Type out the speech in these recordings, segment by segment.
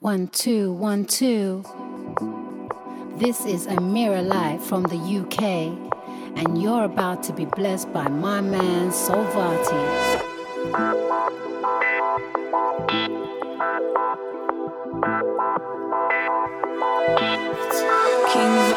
One, two, one, two. This is Amira Live from the UK, and you're about to be blessed by my man Solvati. King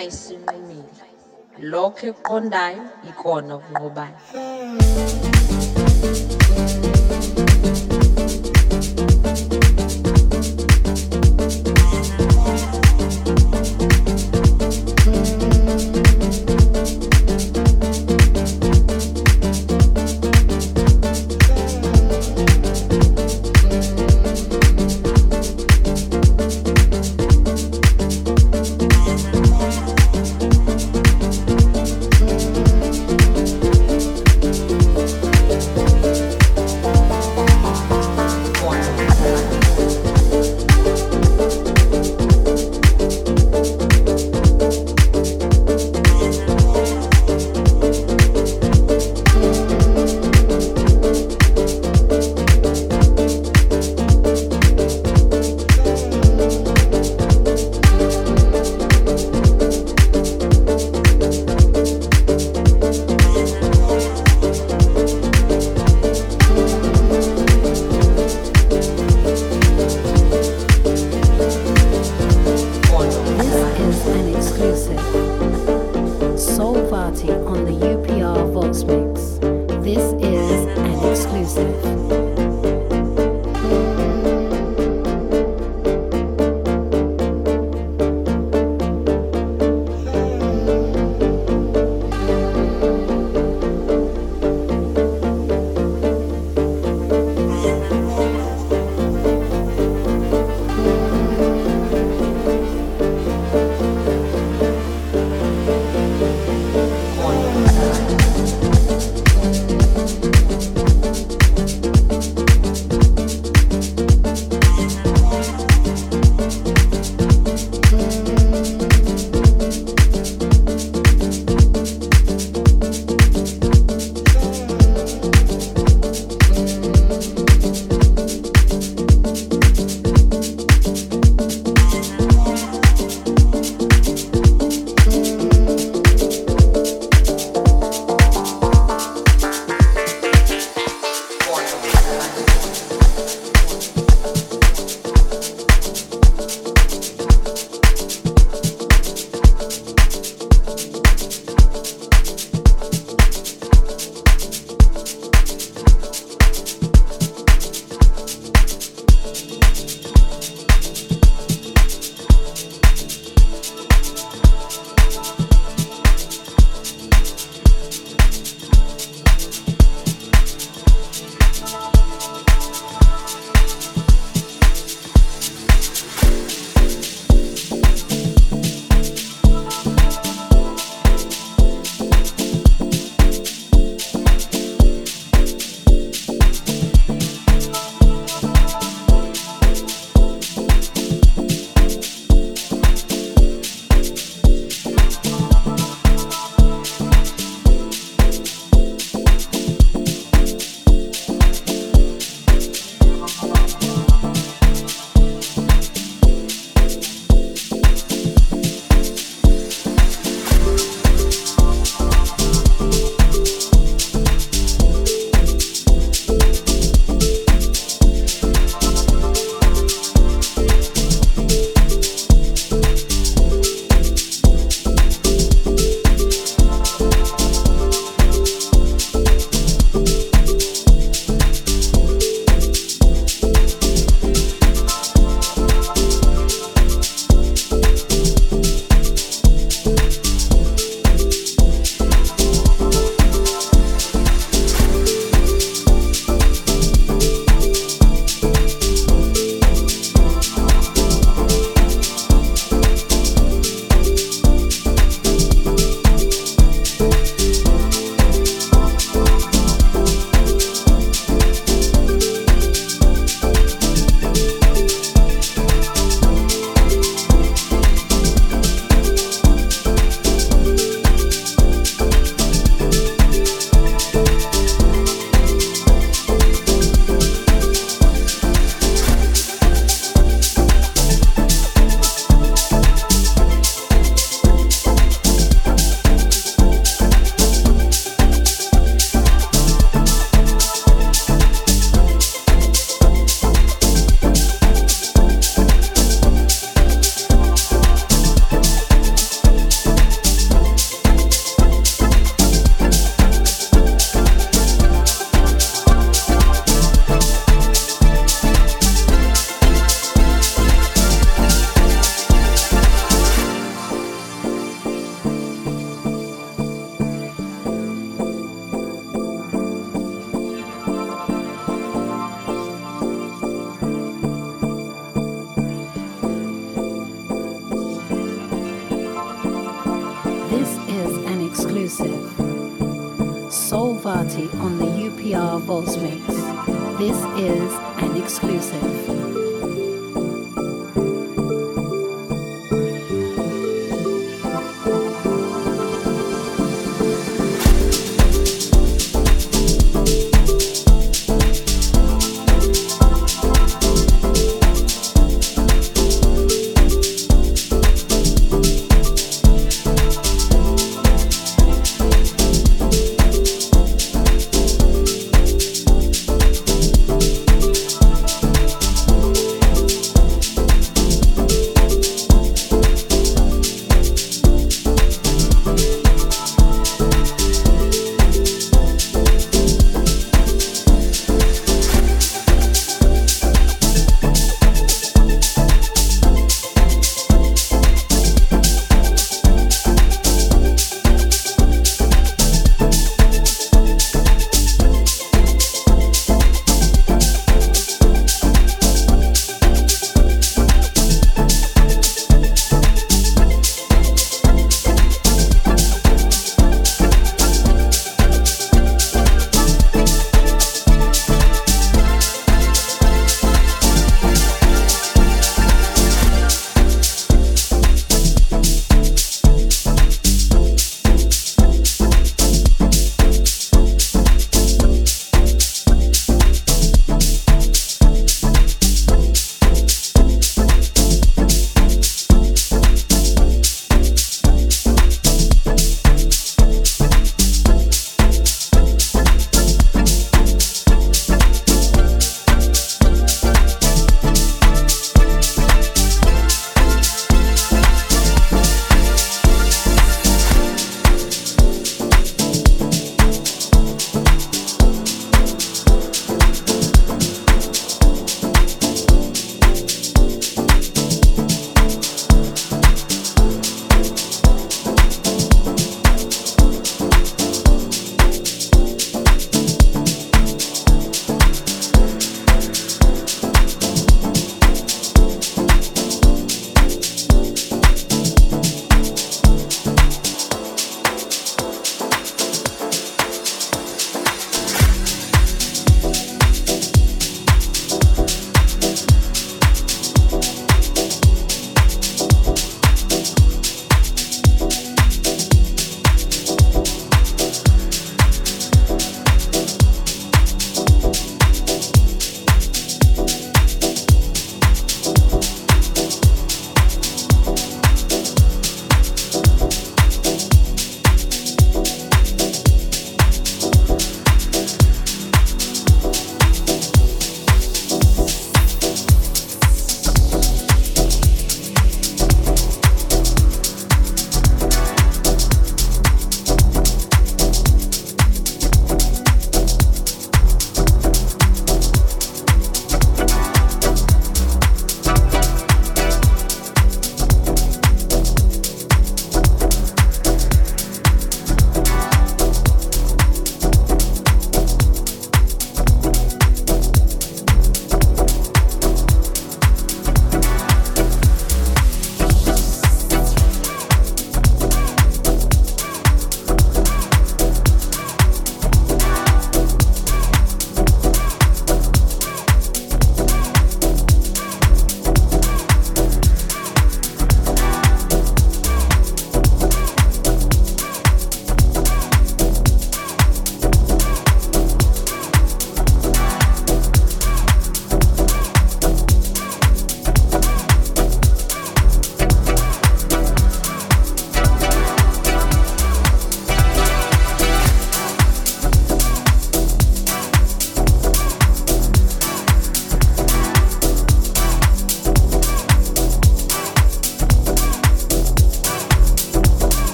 uma isinqumile lokho ekuqondayo ikona kunqobayo. Mix. This is an exclusive.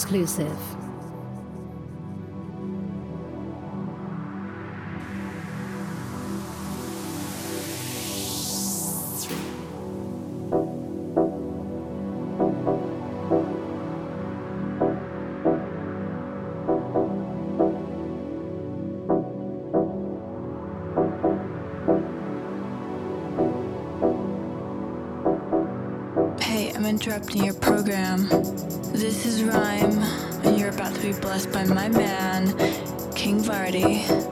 exclusive. interrupting your program. This is Rhyme, and you're about to be blessed by my man, King Vardy.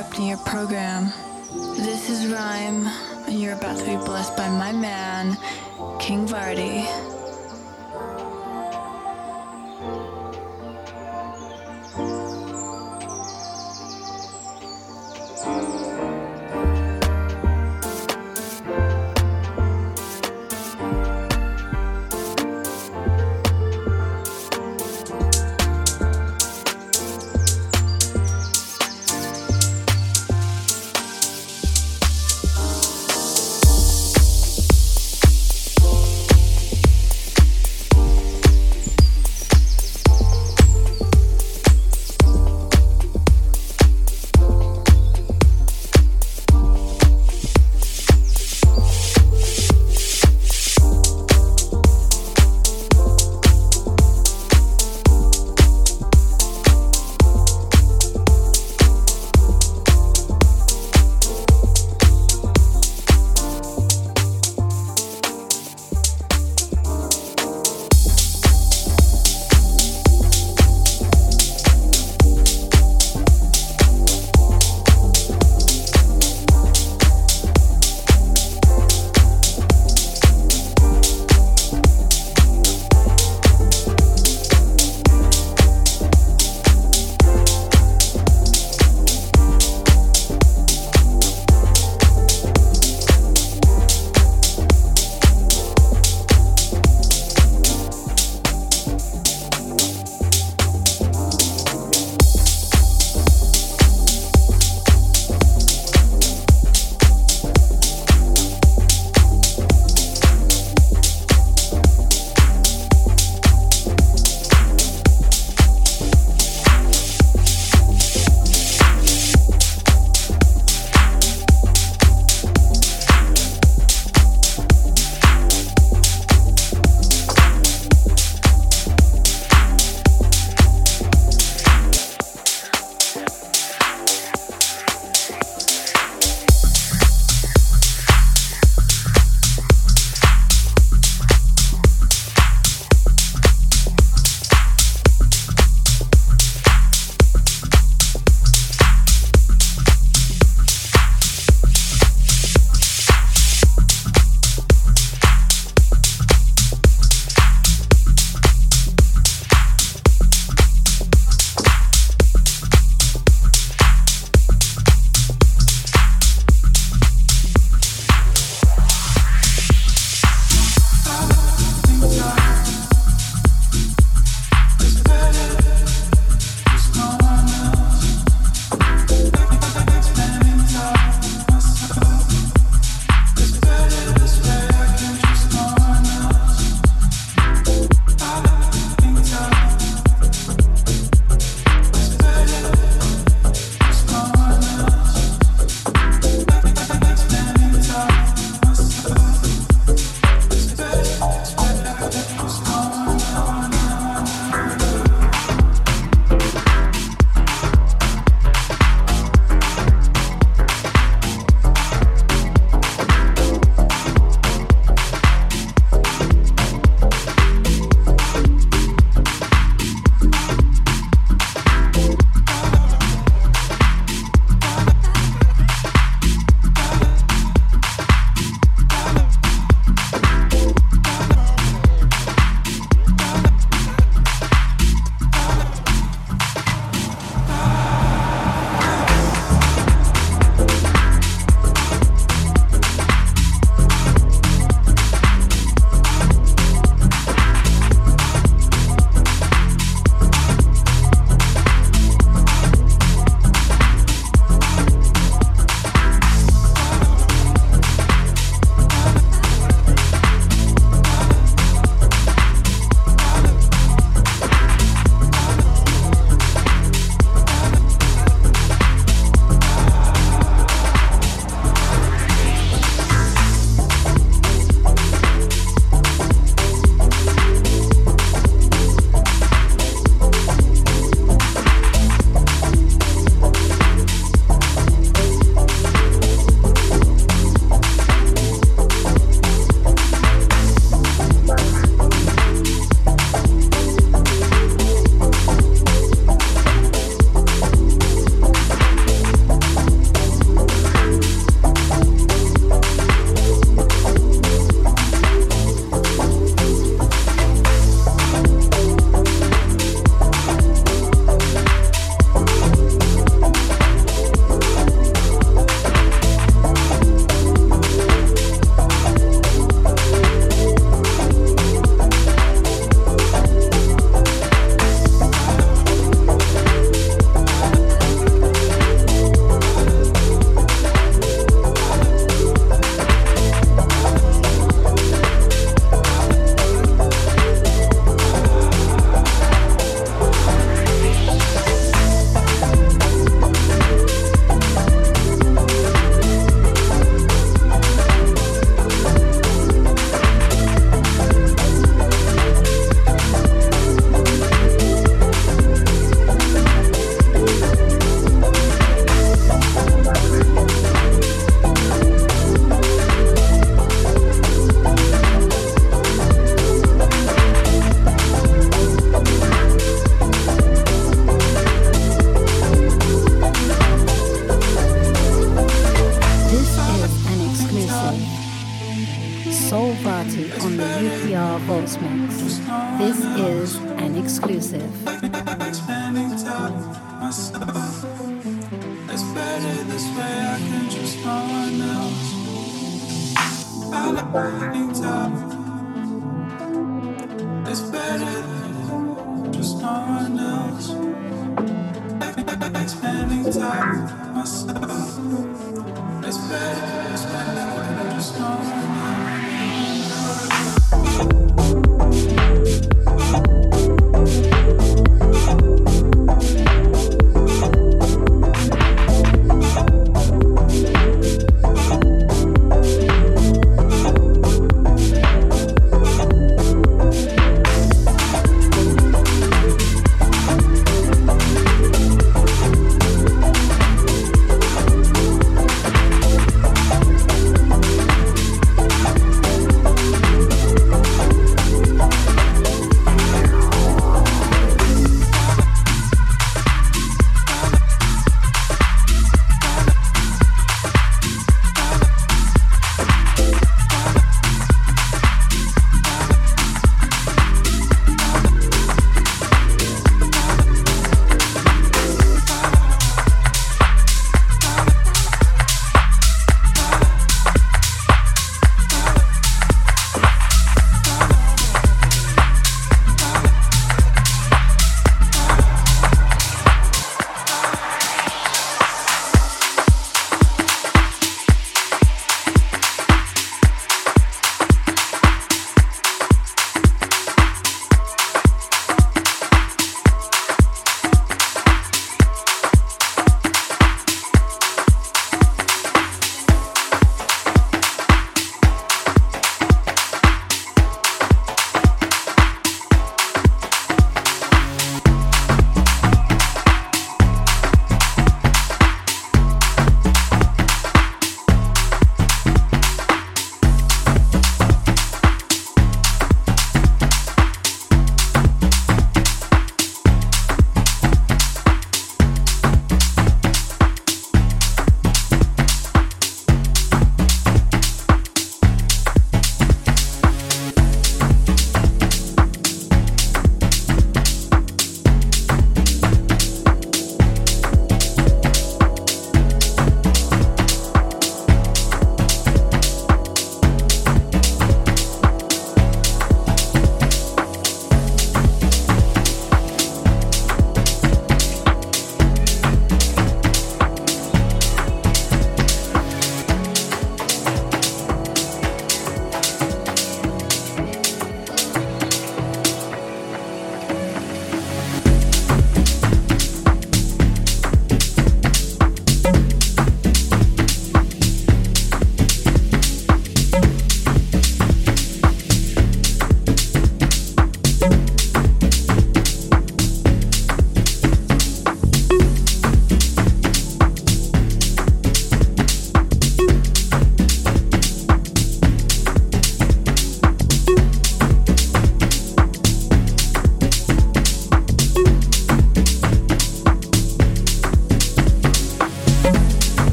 interrupting your program. This is Rhyme, and you're about to be blessed by my man, King Vardy. UPR Volts Mix. This is an exclusive. It's better this way, I can else. I'm top. It's better just no one else. Myself. It's better, it's better just no one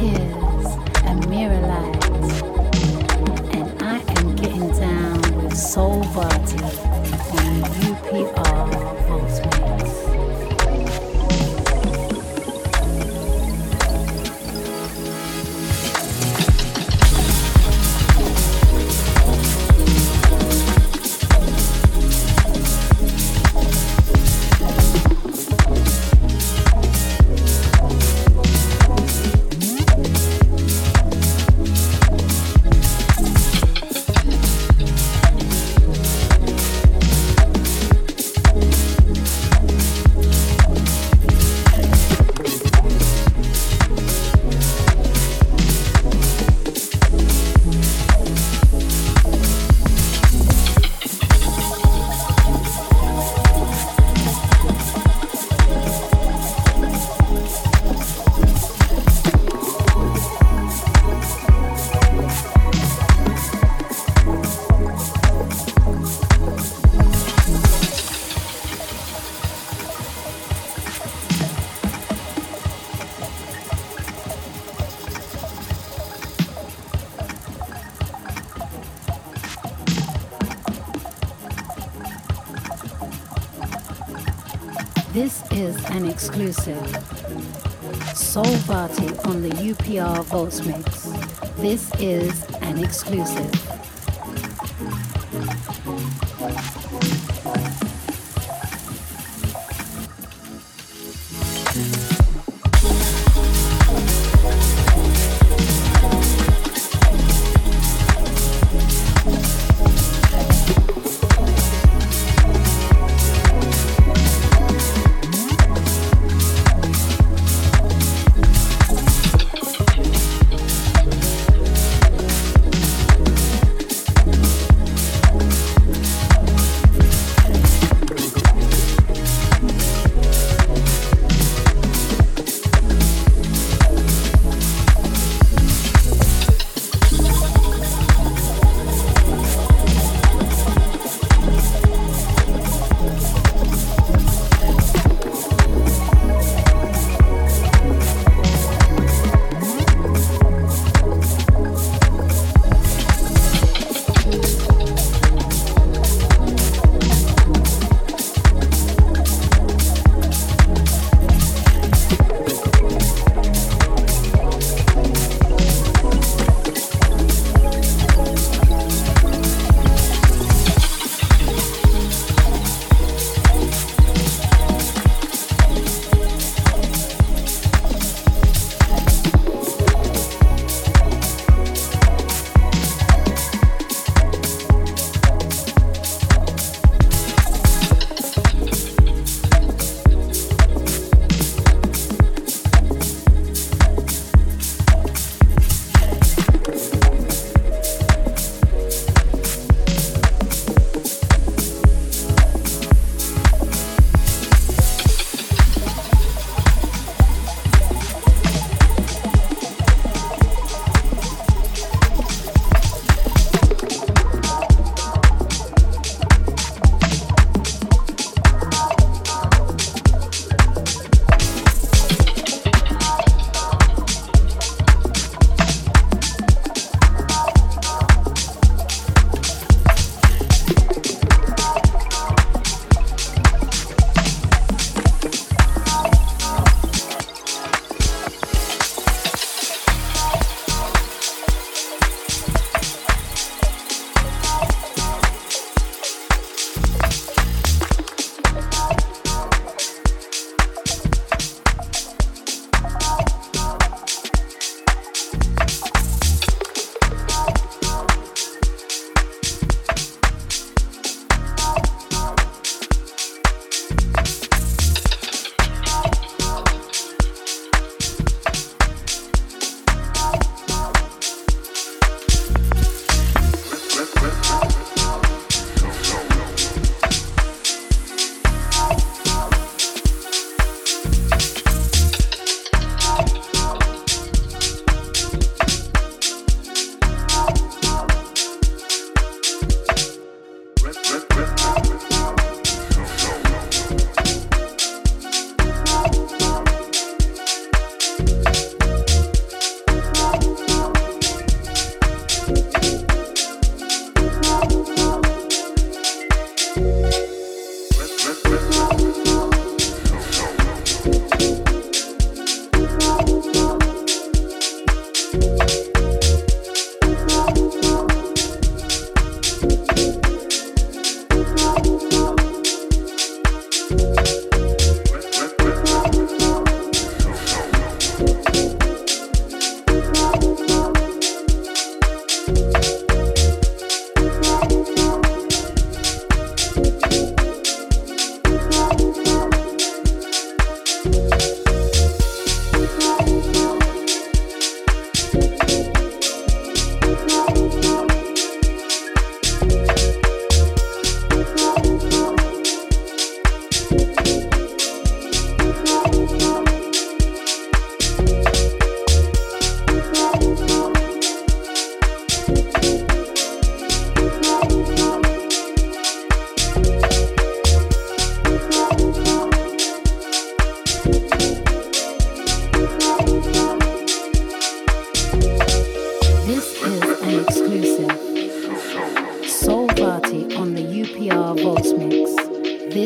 耶。Exclusive. Soul Party on the UPR Volts Mix. This is an exclusive.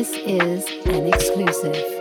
This is an exclusive.